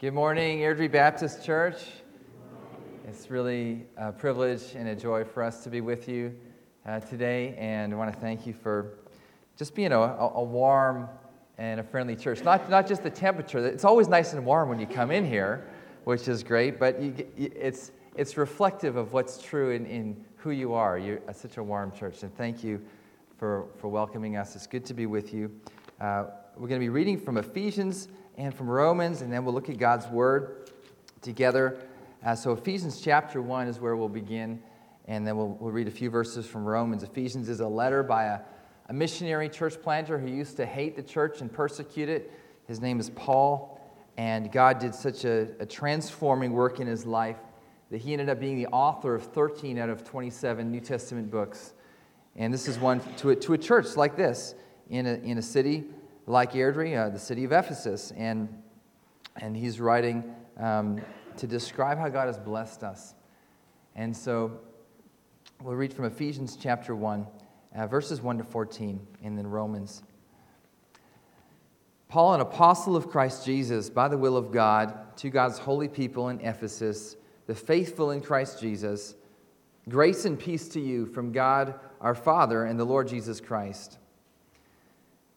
Good morning, Airdrie Baptist Church. It's really a privilege and a joy for us to be with you uh, today, and I want to thank you for just being a, a, warm and a friendly church. Not, not just the temperature, it's always nice and warm when you come in here, which is great, but you, it's, it's reflective of what's true in, in who you are. You're such a warm church, and thank you for, for welcoming us. It's good to be with you. Uh, we're going to be reading from Ephesians and from Romans, and then we'll look at God's Word together. Uh, so, Ephesians chapter 1 is where we'll begin, and then we'll, we'll read a few verses from Romans. Ephesians is a letter by a, a missionary church planter who used to hate the church and persecute it. His name is Paul, and God did such a, a transforming work in his life that he ended up being the author of 13 out of 27 New Testament books. And this is one to a, to a church like this in a, in a city like Airdrie, uh, the city of Ephesus. And, and he's writing um, to describe how God has blessed us. And so we'll read from Ephesians chapter 1, uh, verses 1 to 14, and then Romans. Paul, an apostle of Christ Jesus, by the will of God, to God's holy people in Ephesus, the faithful in Christ Jesus, grace and peace to you from God our Father and the Lord Jesus Christ.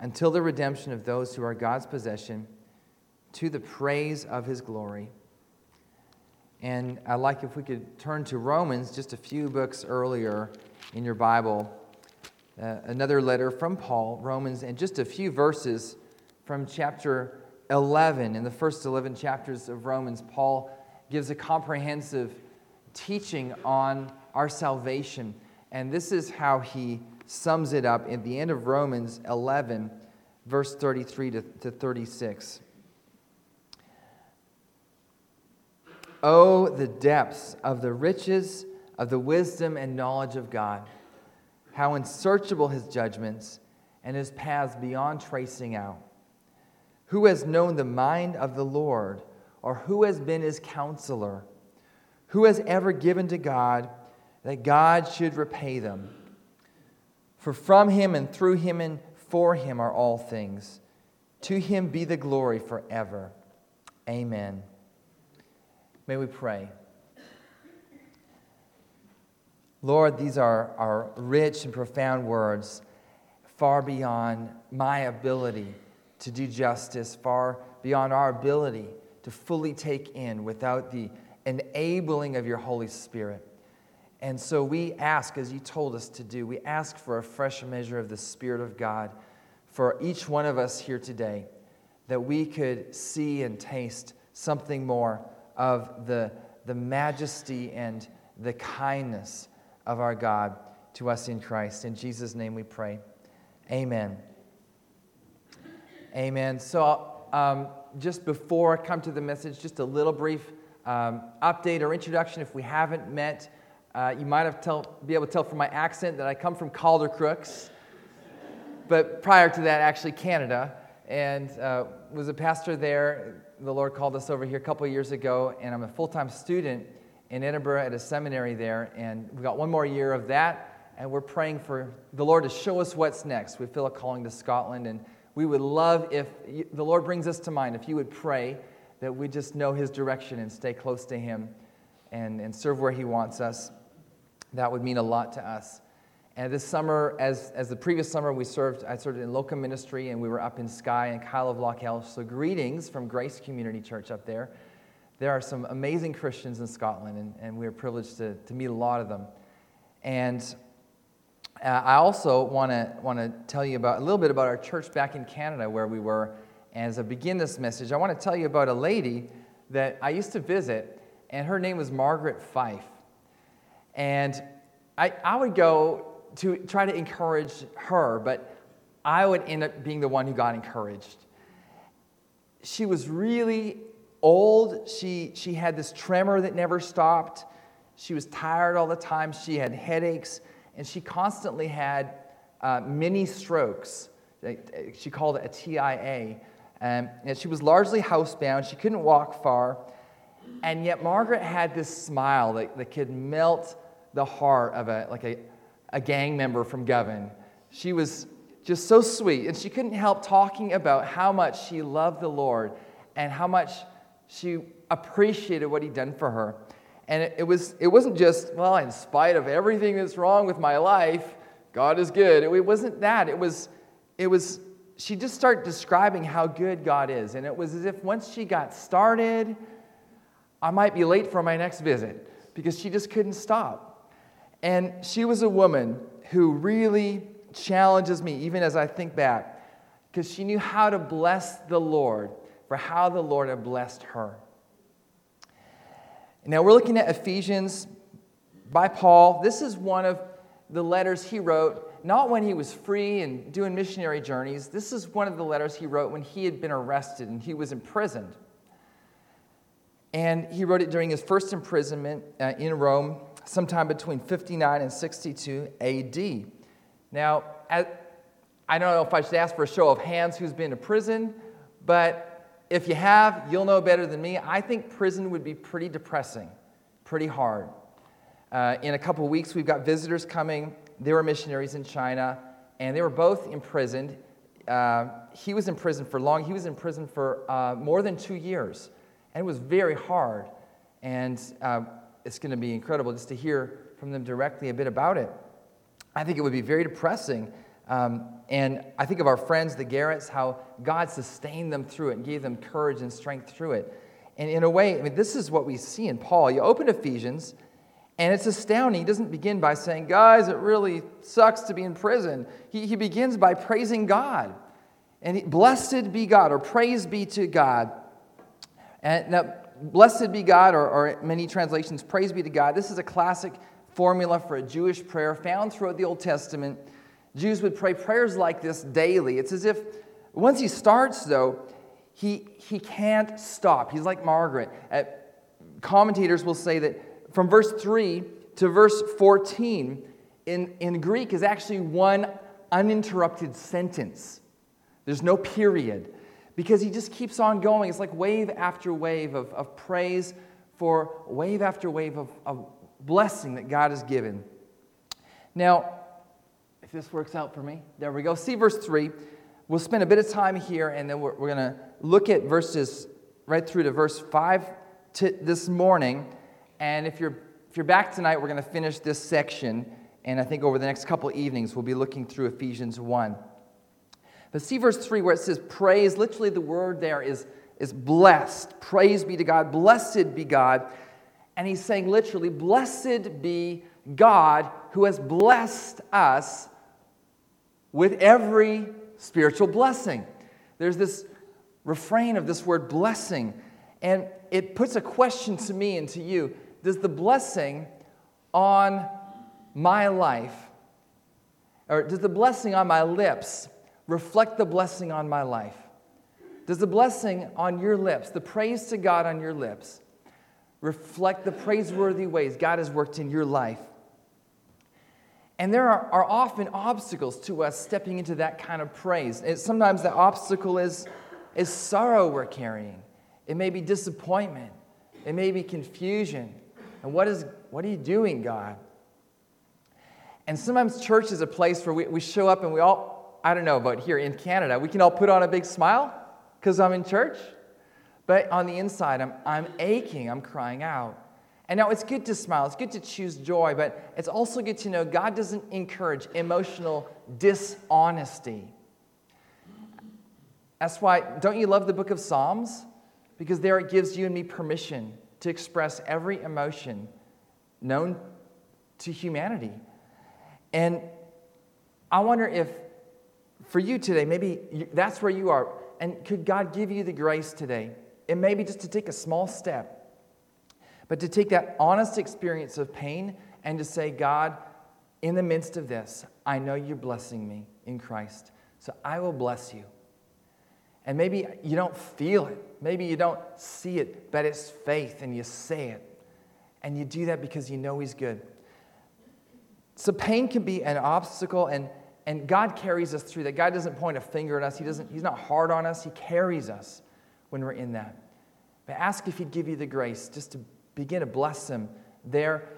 until the redemption of those who are God's possession to the praise of his glory. And I'd like if we could turn to Romans just a few books earlier in your Bible. Uh, another letter from Paul, Romans, and just a few verses from chapter 11. In the first 11 chapters of Romans, Paul gives a comprehensive teaching on our salvation. And this is how he sums it up at the end of Romans 11, verse 33 to, to 36. Oh, the depths of the riches of the wisdom and knowledge of God! How unsearchable his judgments and his paths beyond tracing out. Who has known the mind of the Lord? or who has been his counselor? Who has ever given to God that God should repay them? For from him and through him and for him are all things. To him be the glory forever. Amen. May we pray. Lord, these are, are rich and profound words, far beyond my ability to do justice, far beyond our ability to fully take in without the enabling of your Holy Spirit. And so we ask, as you told us to do, we ask for a fresh measure of the Spirit of God for each one of us here today, that we could see and taste something more of the, the majesty and the kindness of our God to us in Christ. In Jesus' name we pray. Amen. Amen. So, um, just before I come to the message, just a little brief um, update or introduction. If we haven't met, uh, you might have tell, be able to tell from my accent that I come from Caldercruix, but prior to that, actually Canada, and uh, was a pastor there. The Lord called us over here a couple years ago, and I'm a full-time student in Edinburgh at a seminary there, and we got one more year of that, and we're praying for the Lord to show us what's next. We feel a calling to Scotland, and we would love if the Lord brings us to mind, if you would pray that we just know His direction and stay close to Him and, and serve where He wants us. That would mean a lot to us. And this summer, as, as the previous summer, we served, I served in local ministry and we were up in Skye and Kyle of Lochalsh. So, greetings from Grace Community Church up there. There are some amazing Christians in Scotland, and, and we are privileged to, to meet a lot of them. And uh, I also want to want to tell you about a little bit about our church back in Canada where we were. And as I begin this message, I want to tell you about a lady that I used to visit, and her name was Margaret Fife. And I, I would go to try to encourage her, but I would end up being the one who got encouraged. She was really old. She, she had this tremor that never stopped. She was tired all the time. She had headaches, and she constantly had uh, mini strokes. She called it a TIA. Um, and she was largely housebound. She couldn't walk far. And yet, Margaret had this smile that, that could melt the heart of a, like a, a gang member from Govan. She was just so sweet, and she couldn't help talking about how much she loved the Lord and how much she appreciated what he'd done for her. And it, it, was, it wasn't just, well, in spite of everything that's wrong with my life, God is good. It, it wasn't that. It was, it was, she just started describing how good God is. And it was as if once she got started, I might be late for my next visit because she just couldn't stop. And she was a woman who really challenges me, even as I think back, because she knew how to bless the Lord for how the Lord had blessed her. Now we're looking at Ephesians by Paul. This is one of the letters he wrote, not when he was free and doing missionary journeys. This is one of the letters he wrote when he had been arrested and he was imprisoned. And he wrote it during his first imprisonment uh, in Rome, sometime between 59 and 62 AD. Now, I don't know if I should ask for a show of hands who's been to prison, but if you have, you'll know better than me. I think prison would be pretty depressing, pretty hard. Uh, in a couple weeks, we've got visitors coming. They were missionaries in China, and they were both imprisoned. Uh, he was in prison for long. He was in prison for uh, more than two years, and it was very hard. And uh, it's going to be incredible just to hear from them directly a bit about it. I think it would be very depressing um, and I think of our friends, the Garretts, how God sustained them through it and gave them courage and strength through it. And in a way, I mean, this is what we see in Paul. You open Ephesians, and it's astounding. He doesn't begin by saying, Guys, it really sucks to be in prison. He, he begins by praising God. And he, blessed be God, or praise be to God. And now, blessed be God, or, or many translations, praise be to God. This is a classic formula for a Jewish prayer found throughout the Old Testament. Jews would pray prayers like this daily. It's as if once he starts, though, he, he can't stop. He's like Margaret. Uh, commentators will say that from verse 3 to verse 14 in, in Greek is actually one uninterrupted sentence. There's no period because he just keeps on going. It's like wave after wave of, of praise for wave after wave of, of blessing that God has given. Now, if this works out for me. There we go. See verse 3. We'll spend a bit of time here and then we're, we're going to look at verses right through to verse 5 to this morning. And if you're, if you're back tonight, we're going to finish this section. And I think over the next couple evenings, we'll be looking through Ephesians 1. But see verse 3 where it says praise, literally the word there is, is blessed. Praise be to God. Blessed be God. And he's saying literally, blessed be God who has blessed us with every spiritual blessing. There's this refrain of this word blessing, and it puts a question to me and to you Does the blessing on my life, or does the blessing on my lips reflect the blessing on my life? Does the blessing on your lips, the praise to God on your lips, reflect the praiseworthy ways God has worked in your life? And there are, are, often obstacles to us stepping into that kind of praise. It, sometimes the obstacle is, is sorrow we're carrying. It may be disappointment. It may be confusion. And what, is, what are you doing, God? And sometimes church is a place where we, we show up and we all, I don't know, but here in Canada, we can all put on a big smile because I'm in church. But on the inside, I'm, I'm aching, I'm crying out. And now it's good to smile, it's good to choose joy, but it's also good to know God doesn't encourage emotional dishonesty. That's why, don't you love the book of Psalms? Because there it gives you and me permission to express every emotion known to humanity. And I wonder if for you today, maybe that's where you are. And could God give you the grace today? And maybe just to take a small step, but to take that honest experience of pain and to say, God, in the midst of this, I know you're blessing me in Christ. So I will bless you. And maybe you don't feel it. Maybe you don't see it, but it's faith and you say it. And you do that because you know He's good. So pain can be an obstacle, and, and God carries us through that. God doesn't point a finger at us, he doesn't, He's not hard on us, He carries us when we're in that. But ask if He'd give you the grace just to begin to bless Him there.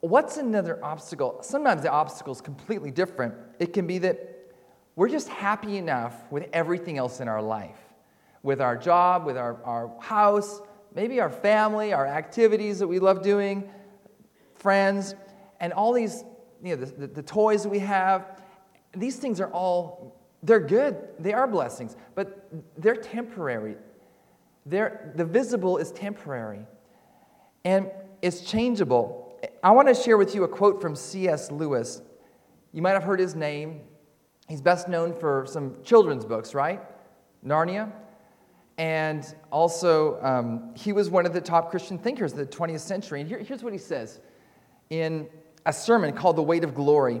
What's another obstacle? Sometimes the obstacle is completely different. It can be that we're just happy enough with everything else in our life with our job, with our, our house, maybe our family, our activities that we love doing, friends, and all these, you know, the, the, the toys that we have. These things are all, they're good. They are blessings, but they're temporary. They're, the visible is temporary and it's changeable. I want to share with you a quote from C.S. Lewis. You might have heard his name. He's best known for some children's books, right? Narnia. And also, um, he was one of the top Christian thinkers of the 20th century. And here, here's what he says in a sermon called The Weight of Glory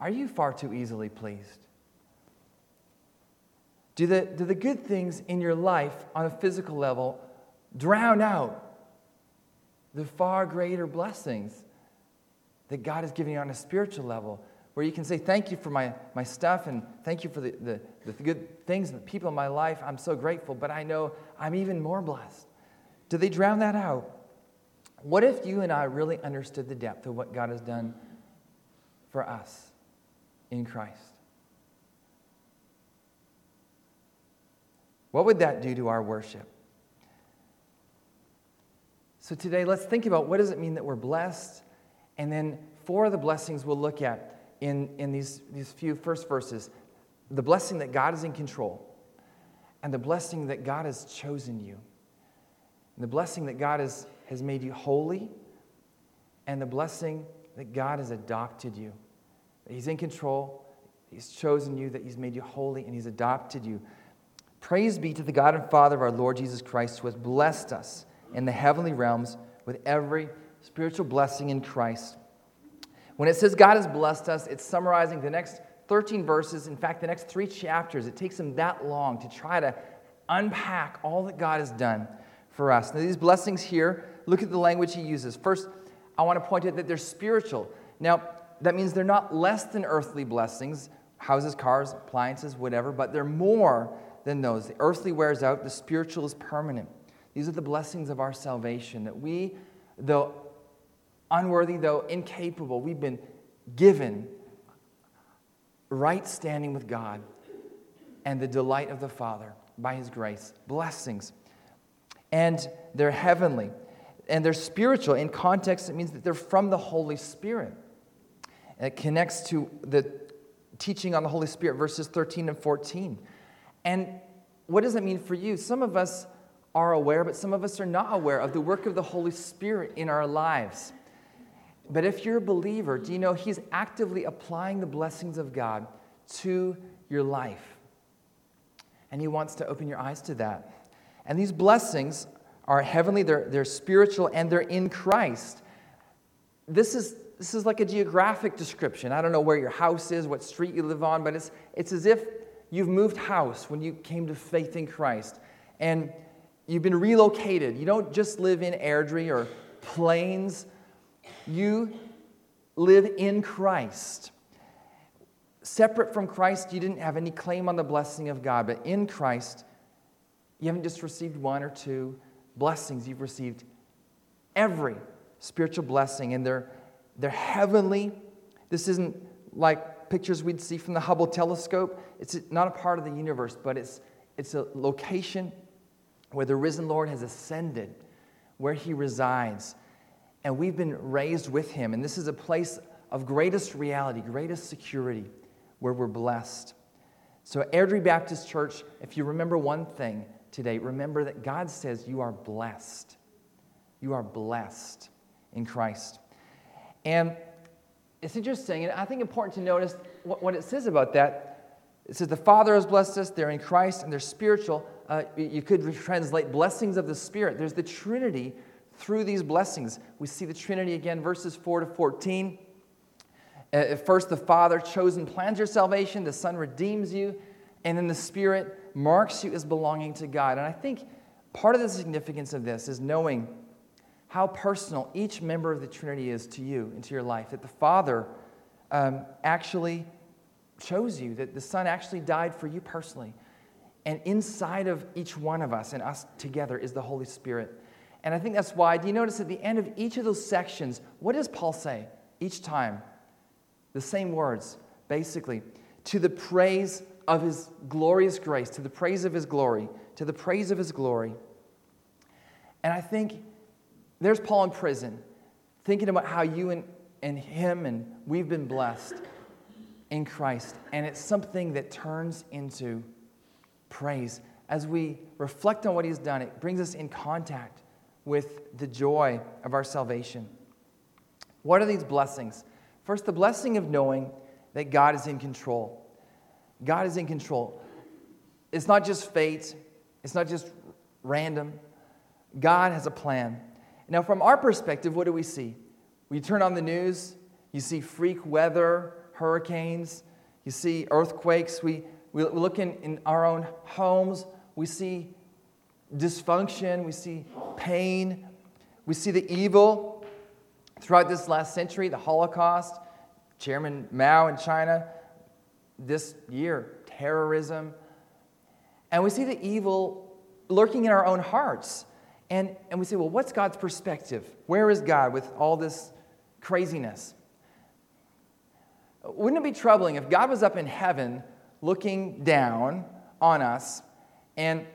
Are you far too easily pleased? Do the, do the good things in your life on a physical level drown out the far greater blessings that God is giving you on a spiritual level, where you can say, Thank you for my, my stuff and thank you for the, the, the good things and the people in my life. I'm so grateful, but I know I'm even more blessed. Do they drown that out? What if you and I really understood the depth of what God has done for us in Christ? What would that do to our worship? So today, let's think about what does it mean that we're blessed and then four of the blessings we'll look at in, in these, these few first verses the blessing that God is in control, and the blessing that God has chosen you, and the blessing that God has, has made you holy, and the blessing that God has adopted you. That He's in control, He's chosen you, that He's made you holy, and He's adopted you. Praise be to the God and Father of our Lord Jesus Christ, who has blessed us in the heavenly realms with every spiritual blessing in Christ. When it says God has blessed us, it's summarizing the next 13 verses, in fact, the next three chapters. It takes him that long to try to unpack all that God has done for us. Now, these blessings here, look at the language he uses. First, I want to point out that they're spiritual. Now, that means they're not less than earthly blessings houses, cars, appliances, whatever, but they're more than those. The earthly wears out, the spiritual is permanent. These are the blessings of our salvation that we, though unworthy, though incapable, we've been given right standing with God and the delight of the Father by His grace. Blessings. And they're heavenly and they're spiritual. In context, it means that they're from the Holy Spirit. It connects to the teaching on the Holy Spirit, verses 13 and 14. And what does it mean for you? Some of us are aware, but some of us are not aware of the work of the Holy Spirit in our lives. But if you're a believer, do you know He's actively applying the blessings of God to your life? And He wants to open your eyes to that. And these blessings are heavenly, they're, they're spiritual, and they're in Christ. This is, this is like a geographic description. I don't know where your house is, what street you live on, but it's, it's as if you've moved house when you came to faith in Christ. And you've been relocated. You don't just live in Airdrie or Plains, you live in Christ. Separate from Christ, you didn't have any claim on the blessing of God, but in Christ, you haven't just received one or two blessings, you've received every spiritual blessing, and they're, they're heavenly. This isn't like pictures we'd see from the Hubble telescope. It's not a part of the universe, but it's, it's a location where the risen Lord has ascended, where he resides. And we've been raised with him. And this is a place of greatest reality, greatest security, where we're blessed. So, Airdrie Baptist Church, if you remember one thing today, remember that God says you are blessed. You are blessed in Christ. And it's interesting, and I think important to notice what, what it says about that. It says the Father has blessed us, they're in Christ, and they're spiritual. Uh, you could translate blessings of the Spirit. There's the Trinity through these blessings. We see the Trinity again, verses 4 to 14. Uh, first, the Father chosen plans your salvation, the Son redeems you, and then the Spirit marks you as belonging to God. And I think part of the significance of this is knowing how personal each member of the Trinity is to you and to your life. That the Father um, actually chose you, that the Son actually died for you personally. And inside of each one of us and us together is the Holy Spirit. And I think that's why, do you notice at the end of each of those sections, what does Paul say each time? The same words, basically. To the praise of his glorious grace, to the praise of his glory, to the praise of his glory. And I think there's Paul in prison, thinking about how you and, and him and we've been blessed in Christ. And it's something that turns into praise. As we reflect on what he's done, it brings us in contact with the joy of our salvation. What are these blessings? First, the blessing of knowing that God is in control. God is in control. It's not just fate, it's not just random. God has a plan. Now, from our perspective, what do we see? We turn on the news, you see freak weather, hurricanes, you see earthquakes. We, we look in, in our own homes, we see dysfunction, we see pain, we see the evil throughout this last century, the Holocaust, Chairman Mao in China, this year, terrorism. And we see the evil lurking in our own hearts. And, and we say, well, what's God's perspective? Where is God with all this craziness? Wouldn't it be troubling if God was up in heaven looking down on us and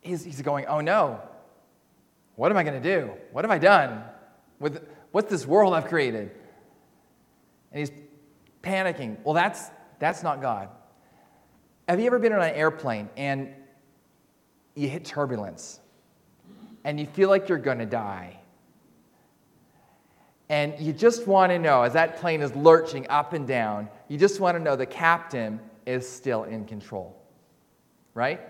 he's, he's going, oh no, what am I going to do? What have I done with what's this world I've created? And he's panicking. Well, that's, that's not God. Have you ever been on an airplane and you hit turbulence? And you feel like you're going to die. And you just want to know, as that plane is lurching up and down, you just want to know the captain is still in control. Right?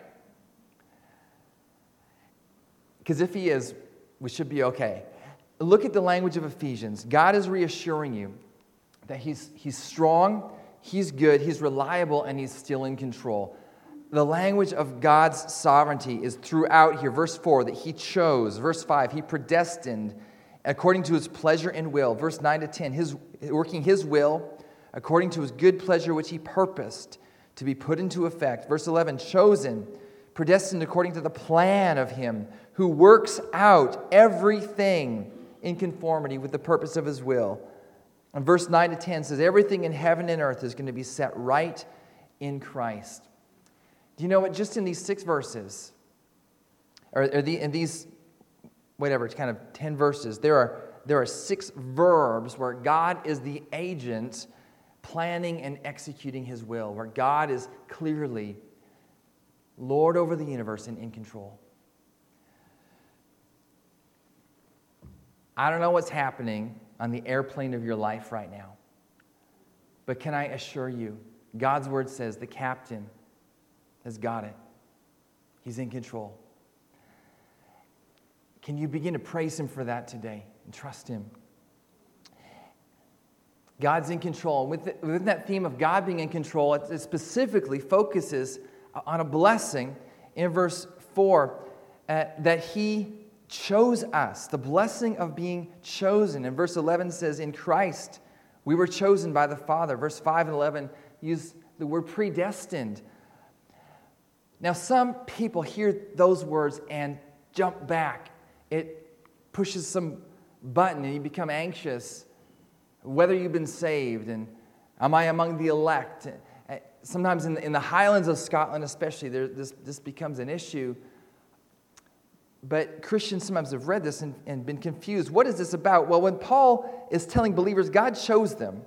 Because if he is, we should be okay. Look at the language of Ephesians. God is reassuring you that he's, he's strong, he's good, he's reliable, and he's still in control the language of God's sovereignty is throughout here. Verse 4, that He chose. Verse 5, He predestined according to His pleasure and will. Verse 9 to 10, his, working His will according to His good pleasure, which He purposed to be put into effect. Verse 11, chosen, predestined according to the plan of Him who works out everything in conformity with the purpose of His will. And verse 9 to 10 says, Everything in heaven and earth is going to be set right in Christ. Do you know what? Just in these six verses, or, or the, in these, whatever, it's kind of 10 verses, there are, there are six verbs where God is the agent planning and executing his will, where God is clearly Lord over the universe and in control. I don't know what's happening on the airplane of your life right now, but can I assure you, God's word says the captain has got it. He's in control. Can you begin to praise Him for that today and trust Him? God's in control. With within that theme of God being in control, it, it specifically focuses on a blessing in verse 4 uh, that He chose us, the blessing of being chosen. And verse 11 says, In Christ we were chosen by the Father. Verse 5 and 11 use the word predestined. Now, some people hear those words and jump back. It pushes some button and you become anxious whether you've been saved and am I among the elect. Eh, sometimes in the, in the highlands of Scotland, especially, there, this, this becomes an issue. But Christians sometimes have read this and, and been confused. What is this about? Well, when Paul is telling believers God chose them,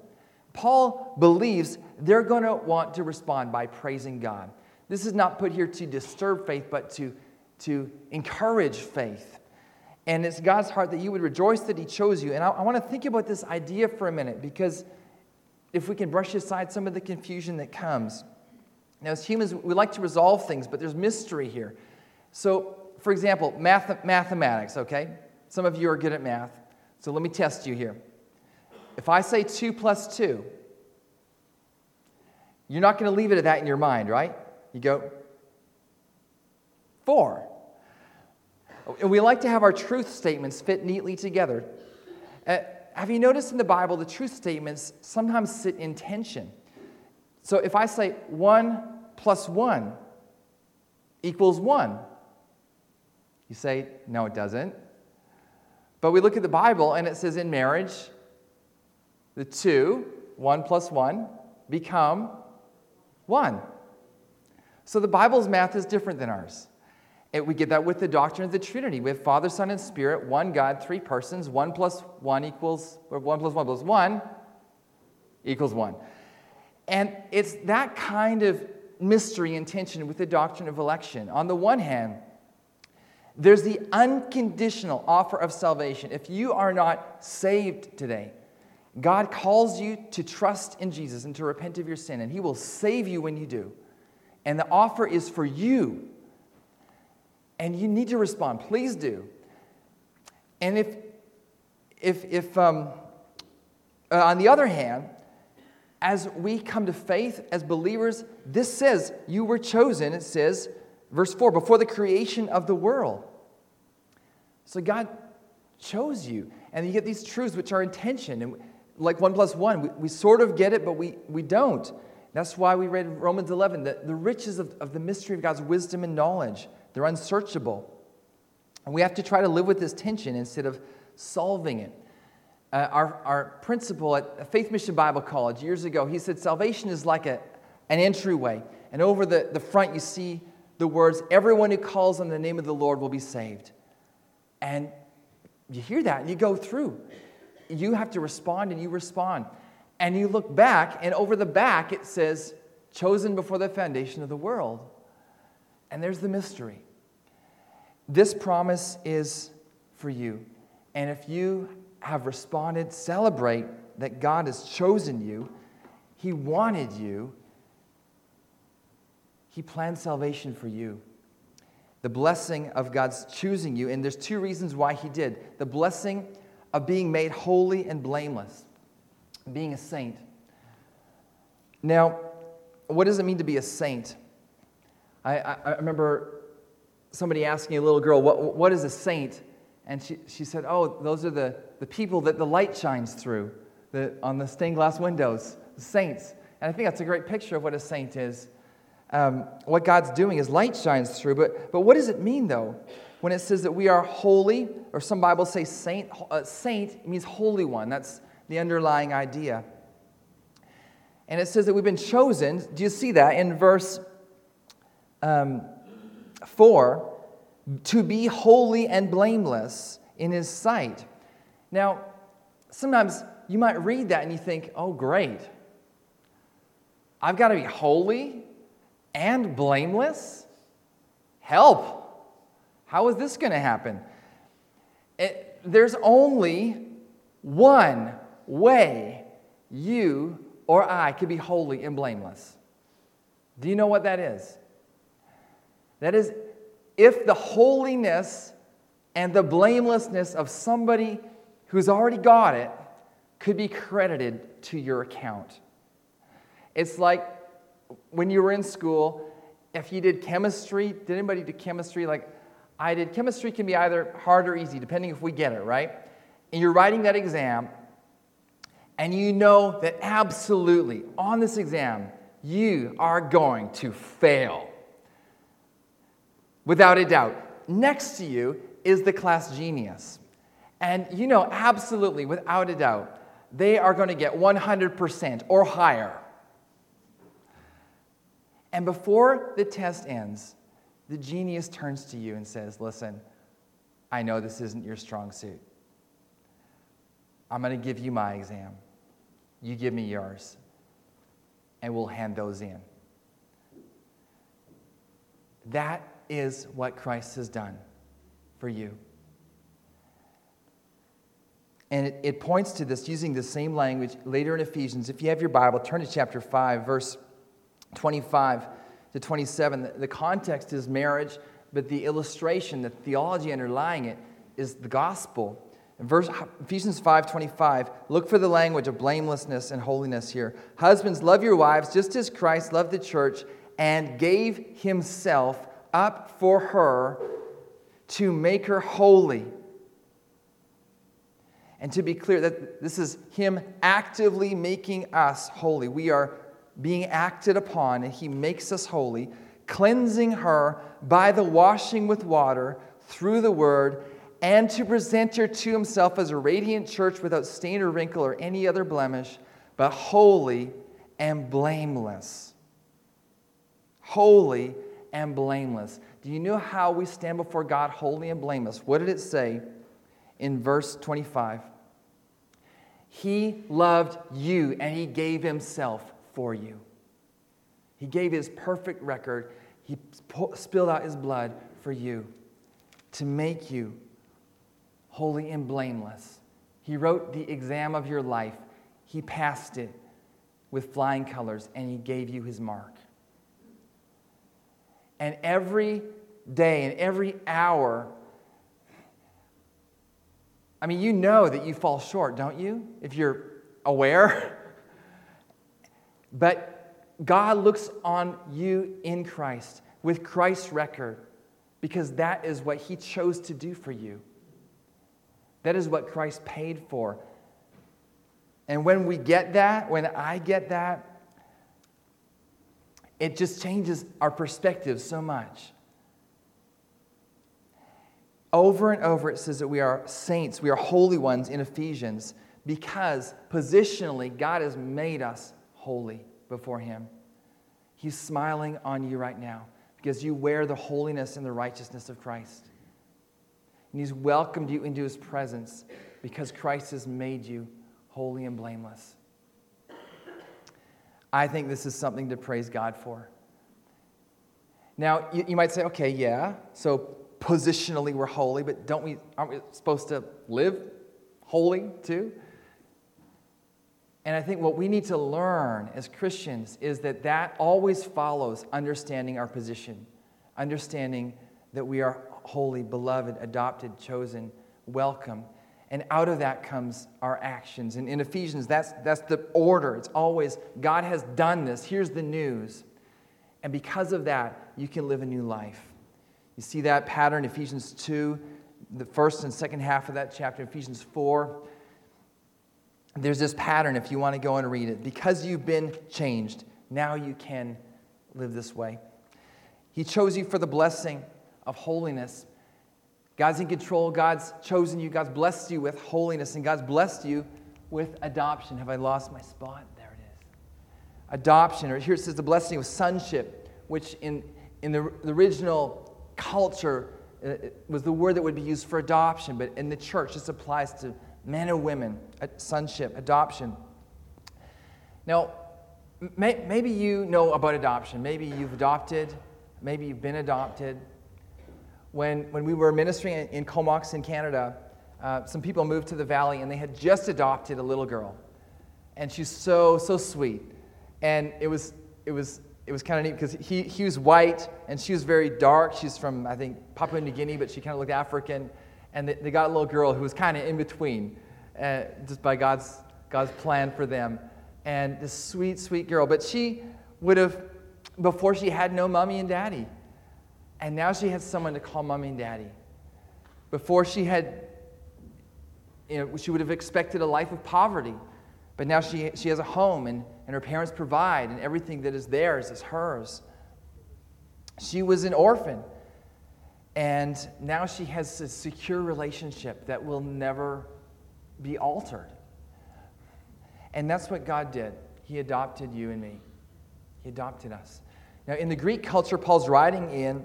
Paul believes they're going to want to respond by praising God. This is not put here to disturb faith, but to, to encourage faith. And it's God's heart that you would rejoice that He chose you. And I, I want to think about this idea for a minute because if we can brush aside some of the confusion that comes. Now, as humans, we like to resolve things, but there's mystery here. So, for example, math, mathematics, okay? Some of you are good at math. So let me test you here. If I say 2 plus 2, you're not going to leave it at that in your mind, right? You go, 4. We like to have our truth statements fit neatly together. Uh, have you noticed in the Bible the truth statements sometimes sit in tension? So if I say 1 plus 1 equals 1, you say, no, it doesn't. But we look at the Bible and it says in marriage, the two, 1 plus 1, become 1. So the Bible's math is different than ours. And we get that with the doctrine of the Trinity. We have Father, Son, and Spirit, one God, three persons. One plus one equals, or one plus one plus one equals one. And it's that kind of mystery and tension with the doctrine of election. On the one hand, there's the unconditional offer of salvation. If you are not saved today, God calls you to trust in Jesus and to repent of your sin, and He will save you when you do. And the offer is for you. And you need to respond. Please do. And if, if, if um, uh, on the other hand, as we come to faith as believers, this says you were chosen. It says, Verse 4 before the creation of the world. So God chose you. And you get these truths which are intention. And like one plus one, we, we sort of get it, but we, we don't. That's why we read Romans 11 the, the riches of, of the mystery of God's wisdom and knowledge. They're unsearchable. And we have to try to live with this tension instead of solving it. Uh, our, our principal at Faith Mission Bible College years ago, he said salvation is like a, an entryway. And over the, the front, you see the words, Everyone who calls on the name of the Lord will be saved. And you hear that and you go through. You have to respond and you respond. And you look back, and over the back it says, chosen before the foundation of the world. And there's the mystery. This promise is for you. And if you have responded, celebrate that God has chosen you, He wanted you, he planned salvation for you. The blessing of God's choosing you, and there's two reasons why He did. The blessing of being made holy and blameless, being a saint. Now, what does it mean to be a saint? I, I, I remember somebody asking a little girl, what, what is a saint? And she, she said, Oh, those are the, the people that the light shines through the, on the stained glass windows, the saints. And I think that's a great picture of what a saint is um, what God's doing is light shines through. But, but what does it mean, though, when it says that we are holy, or some Bibles say saint? Uh, saint means holy one. That's the underlying idea. And it says that we've been chosen. Do you see that in verse um, 4? To be holy and blameless in his sight. Now, sometimes you might read that and you think, oh, great. I've got to be holy and blameless? Help! How is this going to happen? It, there's only one way you or I could be holy and blameless. Do you know what that is? That is, if the holiness and the blamelessness of somebody who's already got it could be credited to your account. It's like when you were in school, if you did chemistry, did anybody do chemistry? Like I did, chemistry can be either hard or easy, depending if we get it, right? And you're writing that exam, and you know that absolutely on this exam, you are going to fail. Without a doubt. Next to you is the class genius. And you know, absolutely, without a doubt, they are going to get 100% or higher. And before the test ends, the genius turns to you and says, Listen, I know this isn't your strong suit. I'm going to give you my exam. You give me yours. And we'll hand those in. That is what Christ has done for you. And it, it, points to this using the same language later in Ephesians. If you have your Bible, turn to chapter 5, verse 25 to 27. The, the context is marriage, but the illustration, the theology underlying it, is the gospel. Verse, Ephesians 5:25, look for the language of blamelessness and holiness here. Husbands, love your wives just as Christ loved the church and gave himself up for her to make her holy. And to be clear, that this is Him actively making us holy. We are being acted upon, and He makes us holy, cleansing her by the washing with water through the Word, and to present her to Himself as a radiant church without stain or wrinkle or any other blemish, but holy and blameless. Holy and blameless. Do you know how we stand before God holy and blameless? What did it say in verse 25? He loved you and he gave himself for you. He gave his perfect record. He spilled out his blood for you to make you holy and blameless. He wrote the exam of your life. He passed it with flying colors and he gave you his mark. And every day and every hour, I mean, you know that you fall short, don't you? If you're aware. but God looks on you in Christ with Christ's record because that is what He chose to do for you. That is what Christ paid for. And when we get that, when I get that, it just changes our perspective so much. Over and over, it says that we are saints, we are holy ones in Ephesians because positionally, God has made us holy before Him. He's smiling on you right now because you wear the holiness and the righteousness of Christ. And He's welcomed you into His presence because Christ has made you holy and blameless. I think this is something to praise God for. Now, you, you might say, okay, yeah, so positionally we're holy, but don't we, aren't we supposed to live holy too? And I think what we need to learn as Christians is that that always follows understanding our position, understanding that we are holy, beloved, adopted, chosen, welcome. And out of that comes our actions. And in Ephesians, that's, that's the order. It's always God has done this. Here's the news. And because of that, you can live a new life. You see that pattern, Ephesians 2, the first and second half of that chapter, Ephesians 4. There's this pattern if you want to go and read it. Because you've been changed, now you can live this way. He chose you for the blessing of holiness God's in control. God's chosen you. God's blessed you with holiness, and God's blessed you with adoption. Have I lost my spot? There it is. Adoption, or here it says the blessing of sonship, which in, in the, the original culture uh, was the word that would be used for adoption, but in the church, this applies to men and women, sonship, adoption. Now, may, maybe you know about adoption. Maybe you've adopted, maybe you've been adopted when, when we were ministering in, in Comox in Canada, uh, some people moved to the valley and they had just adopted a little girl. And she's so, so sweet. And it was, it was, it was kind of neat because he, he was white and she was very dark. She's from, I think, Papua New Guinea, but she kind of looked African. And they, they got a little girl who was kind of in between, uh, just by God's, God's plan for them. And this sweet, sweet girl. But she would have, before she had no mommy and daddy. And now she has someone to call mommy and daddy. Before she had, you know, she would have expected a life of poverty. But now she, she has a home, and, and her parents provide, and everything that is theirs is hers. She was an orphan, and now she has a secure relationship that will never be altered. And that's what God did. He adopted you and me, He adopted us. Now, in the Greek culture, Paul's writing in,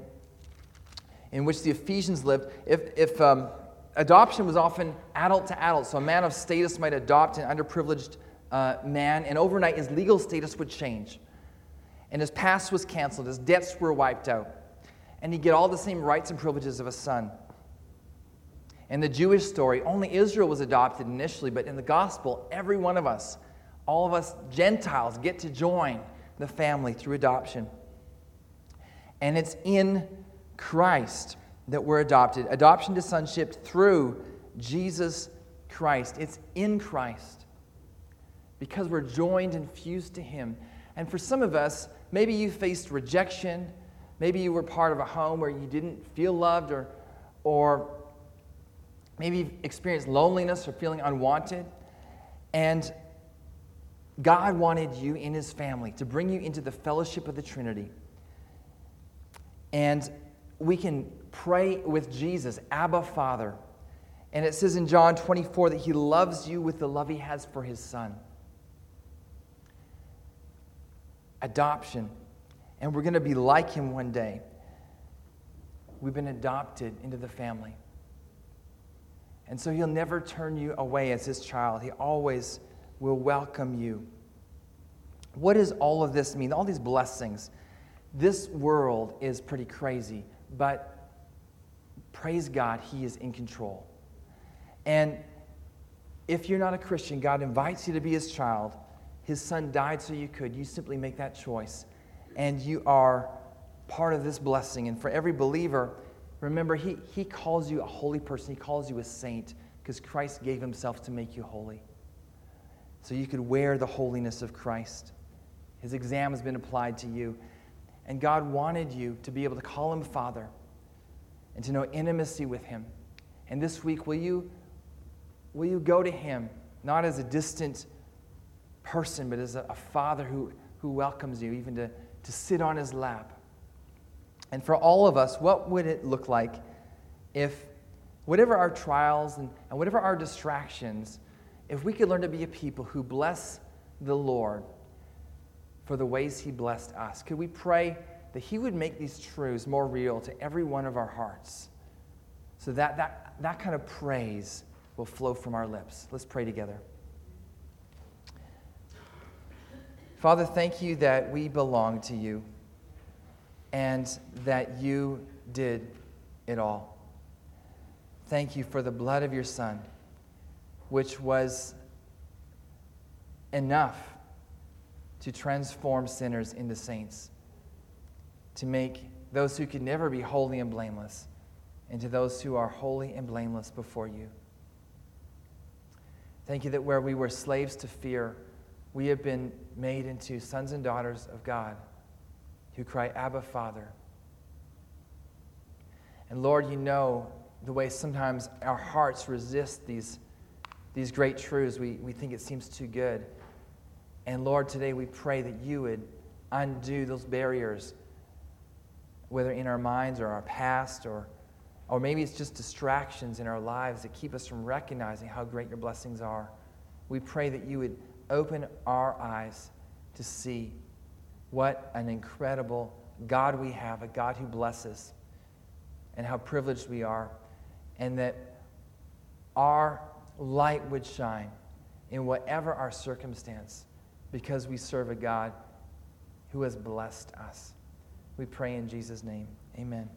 in which the Ephesians lived, if, if um, adoption was often adult to adult, so a man of status might adopt an underprivileged uh, man, and overnight his legal status would change. And his past was canceled, his debts were wiped out, and he'd get all the same rights and privileges of a son. In the Jewish story, only Israel was adopted initially, but in the gospel, every one of us, all of us Gentiles, get to join the family through adoption. And it's in Christ that we're adopted. Adoption to sonship through Jesus Christ. It's in Christ because we're joined and fused to Him. And for some of us, maybe you faced rejection. Maybe you were part of a home where you didn't feel loved, or, or maybe you've experienced loneliness or feeling unwanted. And God wanted you in His family to bring you into the fellowship of the Trinity. And we can pray with Jesus, Abba, Father. And it says in John 24 that He loves you with the love He has for His Son. Adoption. And we're going to be like Him one day. We've been adopted into the family. And so He'll never turn you away as His child, He always will welcome you. What does all of this mean? All these blessings. This world is pretty crazy, but praise God, He is in control. And if you're not a Christian, God invites you to be His child. His Son died so you could. You simply make that choice, and you are part of this blessing. And for every believer, remember, He, he calls you a holy person, He calls you a saint because Christ gave Himself to make you holy. So you could wear the holiness of Christ. His exam has been applied to you. And God wanted you to be able to call him Father and to know intimacy with him. And this week, will you, will you go to him, not as a distant person, but as a, a father who, who welcomes you, even to, to sit on his lap? And for all of us, what would it look like if, whatever our trials and, and whatever our distractions, if we could learn to be a people who bless the Lord for the ways He blessed us. Could we pray that He would make these truths more real to every one of our hearts so that that, that kind of praise will flow from our lips? Let's pray together. Father, thank you that we belong to you and that you did it all. Thank you for the blood of your Son, which was enough to transform sinners into saints, to make those who could never be holy and blameless into those who are holy and blameless before you. Thank you that where we were slaves to fear, we have been made into sons and daughters of God who cry, Abba, Father. And Lord, you know the way sometimes our hearts resist these, these great truths. We, we think it seems too good. And Lord, today we pray that you would undo those barriers, whether in our minds or our past, or, or maybe it's just distractions in our lives that keep us from recognizing how great your blessings are. We pray that you would open our eyes to see what an incredible God we have, a God who blesses, and how privileged we are, and that our light would shine in whatever our circumstance because we serve a God who has blessed us. We pray in Jesus' name. Amen.